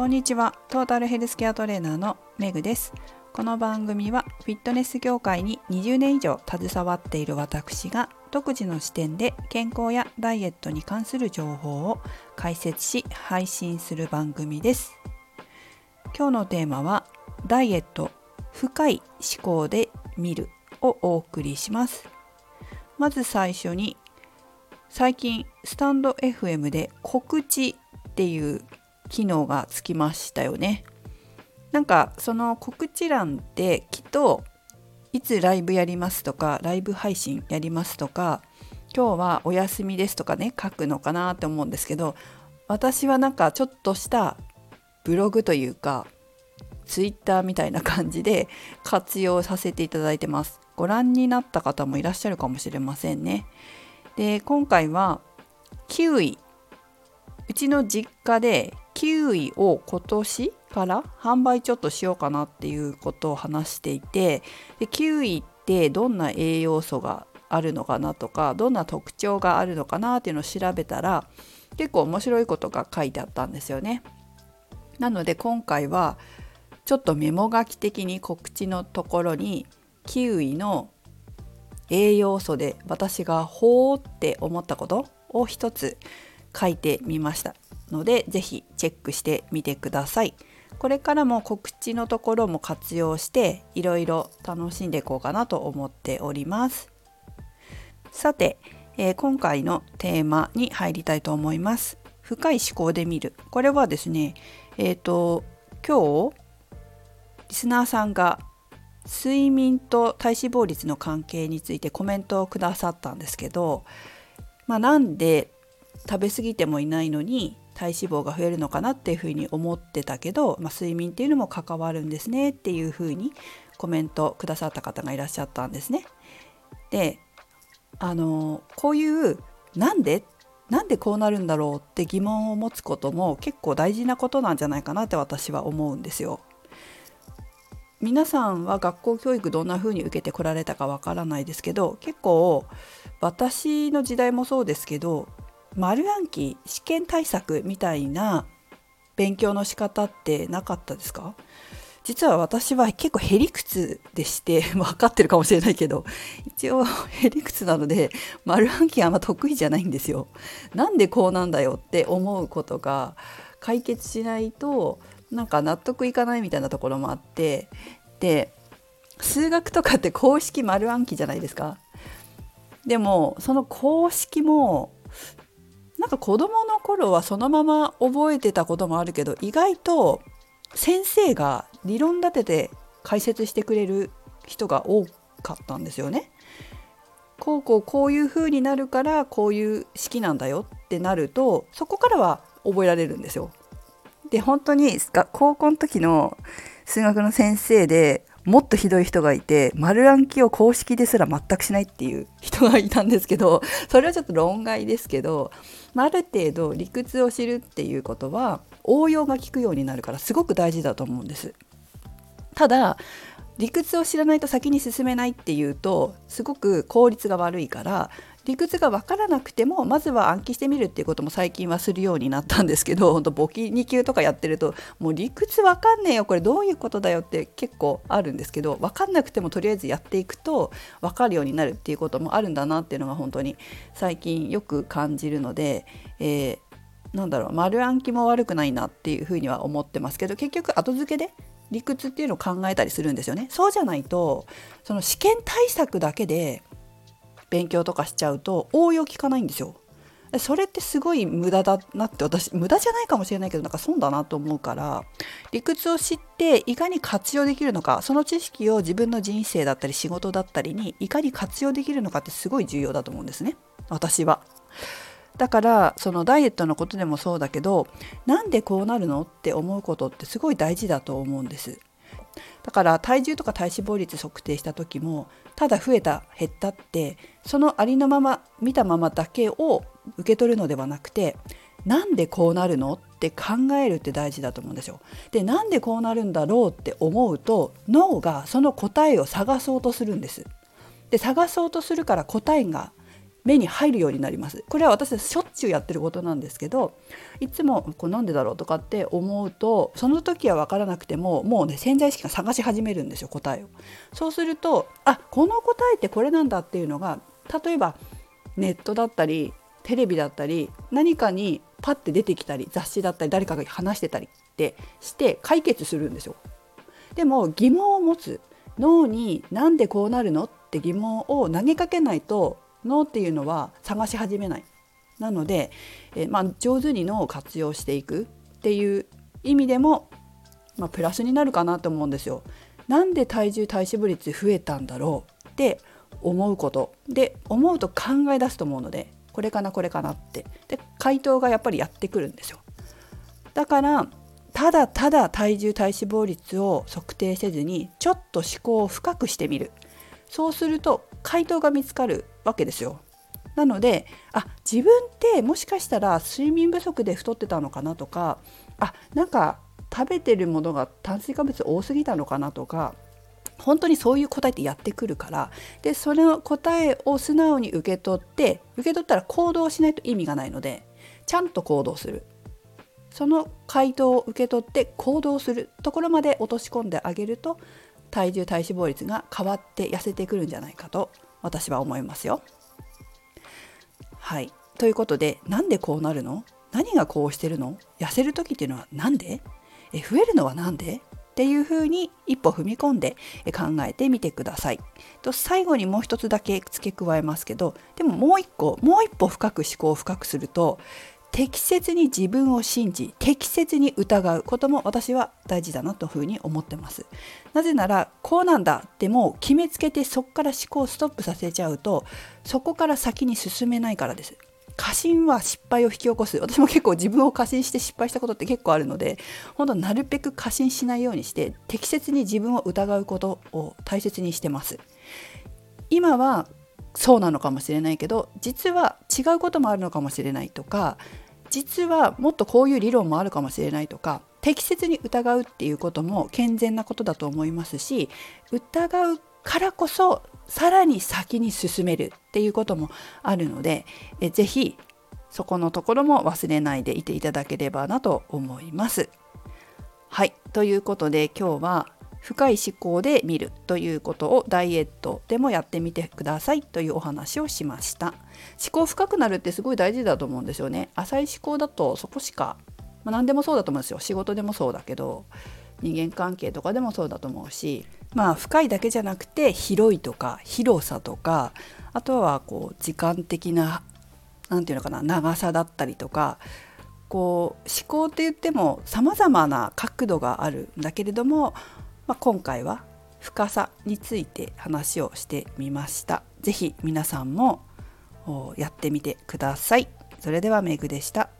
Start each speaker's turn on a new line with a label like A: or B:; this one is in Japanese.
A: こんにちは。トータルヘルスケアトレーナーのメグです。この番組はフィットネス業界に20年以上携わっている私が独自の視点で健康やダイエットに関する情報を解説し配信する番組です。今日のテーマはダイエット深い思考で見るをお送りします。まず最初に最近スタンド FM で告知っていう機能がつきましたよね。なんかその告知欄ってきっといつライブやりますとかライブ配信やりますとか今日はお休みですとかね書くのかなって思うんですけど私はなんかちょっとしたブログというかツイッターみたいな感じで 活用させていただいてます。ご覧になった方もいらっしゃるかもしれませんね。で今回はキウイうちの実家でキウイを今年から販売ちょっとしようかなっていうことを話していてでキウイってどんな栄養素があるのかなとかどんな特徴があるのかなっていうのを調べたら結構面白いことが書いてあったんですよね。なので今回はちょっとメモ書き的に告知のところにキウイの栄養素で私がほーって思ったことを一つ書いてみました。ので是非チェックしてみてください。これからも告知のところも活用していろいろ楽しんでいこうかなと思っております。さて、えー、今回のテーマに入りたいと思います。深い思考で見る。これはですね、えっ、ー、と今日リスナーさんが睡眠と体脂肪率の関係についてコメントをくださったんですけど、まあ、なんで食べ過ぎてもいないのに体脂肪が増えるのかなっていうふうに思ってたけど、まあ、睡眠っていうのも関わるんですねっていうふうにコメントくださった方がいらっしゃったんですね。であのこういうなんでなんでこうなるんだろうって疑問を持つことも結構大事なことなんじゃないかなって私は思うんですよ。皆さんは学校教育どんな風に受けてこられたかわからないですけど結構私の時代もそうですけど丸暗記試験対策みたいな勉強の仕方ってなかったですか？実は私は結構へりくつでして 分かってるかもしれないけど一応へりくつなので丸暗記あんま得意じゃないんですよ。なんでこうなんだよって思うことが解決しないとなんか納得いかないみたいなところもあってで数学とかって公式丸暗記じゃないですか？でもその公式もなんか子供の頃はそのまま覚えてたこともあるけど意外と先生が理論立てて解説してくれる人が多かったんですよね。こうこうこういう風になるからこういう式なんだよってなるとそこからは覚えられるんですよ。で本当に高校の時の数学の先生でもっとひどい人がいて丸暗記を公式ですら全くしないっていう人がいたんですけどそれはちょっと論外ですけど、まあ、ある程度理屈を知るっていうことは応用が効くようになるからすごく大事だと思うんです。ただ理屈を知らないと先に進めないっていうとすごく効率が悪いから理屈が分からなくてもまずは暗記してみるっていうことも最近はするようになったんですけど 本当簿記2級とかやってるともう理屈分かんねえよこれどういうことだよって結構あるんですけど分かんなくてもとりあえずやっていくと分かるようになるっていうこともあるんだなっていうのが本当に最近よく感じるので、えー、なんだろう丸暗記も悪くないなっていうふうには思ってますけど結局後付けで理屈っていうのを考えたりするんですよね。そうじゃないとその試験対策だけで勉強とかしちゃうと応用効かないんですよ。それってすごい無駄だなって私無駄じゃないかもしれないけどなんか損だなと思うから理屈を知っていかに活用できるのかその知識を自分の人生だったり仕事だったりにいかに活用できるのかってすごい重要だと思うんですね私は。だからそのダイエットのことでもそうだけどなんでこうなるのって思うことってすごい大事だと思うんです。だから体重とか体脂肪率測定した時もただ増えた減ったってそのありのまま見たままだけを受け取るのではなくてなんでこうなるのって考えるって大事だと思うんですよ。でなんでこうなるんだろうって思うと脳がその答えを探そうとするんです。で探そうとするから答えが目に入るようになります。これは私はしょっちゅうやってることなんですけどいつもこれなんでだろうとかって思うとその時は分からなくてももうね潜在意識が探し始めるんですよ答えを。そうするとあこの答えってこれなんだっていうのが例えばネットだったりテレビだったり何かにパッて出てきたり雑誌だったり誰かが話してたりってして解決するんですよ。でも疑問を持つ。脳になんでこうなるのって疑問を投げかけないと脳っていうのは探し始めないなので、えまあ、上手に脳を活用していくっていう意味でも、まあ、プラスになるかなと思うんですよ。なんで体重体脂肪率増えたんだろうって思うことで思うと考え出すと思うのでこれかなこれかなってで回答がやっぱりやってくるんですよ。だからただただ体重体脂肪率を測定せずにちょっと思考を深くしてみるそうすると回答が見つかるわけですよ。なのであ自分ってもしかしたら睡眠不足で太ってたのかなとかあなんか食べてるものが炭水化物多すぎたのかなとか本当にそういう答えってやってくるからでその答えを素直に受け取って受け取ったら行動しないと意味がないのでちゃんと行動するその回答を受け取って行動するところまで落とし込んであげると体重体脂肪率が変わって痩せてくるんじゃないかと私は思いますよ。はい。ということでなんでこうなるの？何がこうしてるの？痩せる時っていうのは何で？え増えるのは何で？っていうふうに一歩踏み込んで考えてみてください。と最後にもう一つだけ付け加えますけどでももう一個もう一歩深く思考を深くすると適切に自分を信じ適切に疑うことも私は大事だなというふうに思ってます。なぜならこうなんだってもう決めつけてそこから思考をストップさせちゃうとそこから先に進めないからです。過信は失敗を引き起こす。私も結構自分を過信して失敗したことって結構あるので本当なるべく過信しないようにして適切に自分を疑うことを大切にしてます。今はそうなのかもしれないけど実は違うこともあるのかもしれないとか実はもっとこういう理論もあるかもしれないとか適切に疑うっていうことも健全なことだと思いますし疑うからこそさらに先に進めるっていうこともあるのでえぜひそこのところも忘れないでいていただければなと思います。はいということで今日は深い思考で見るということをダイエットでもやってみてくださいというお話をしました。思考深くなるってすごい大事だと思うんですよね。浅い思考だとそこしか、まあ、何でもそうだと思うんですよ。仕事でもそうだけど人間関係とかでもそうだと思うしまあ深いだけじゃなくて広いとか広さとかあとはこう時間的な何て言うのかな長さだったりとかこう思考って言ってもさまざまな角度があるんだけれどもまあ、今回は深さについて話をしてみました。是非皆さんもやってみてください。それではメグでした。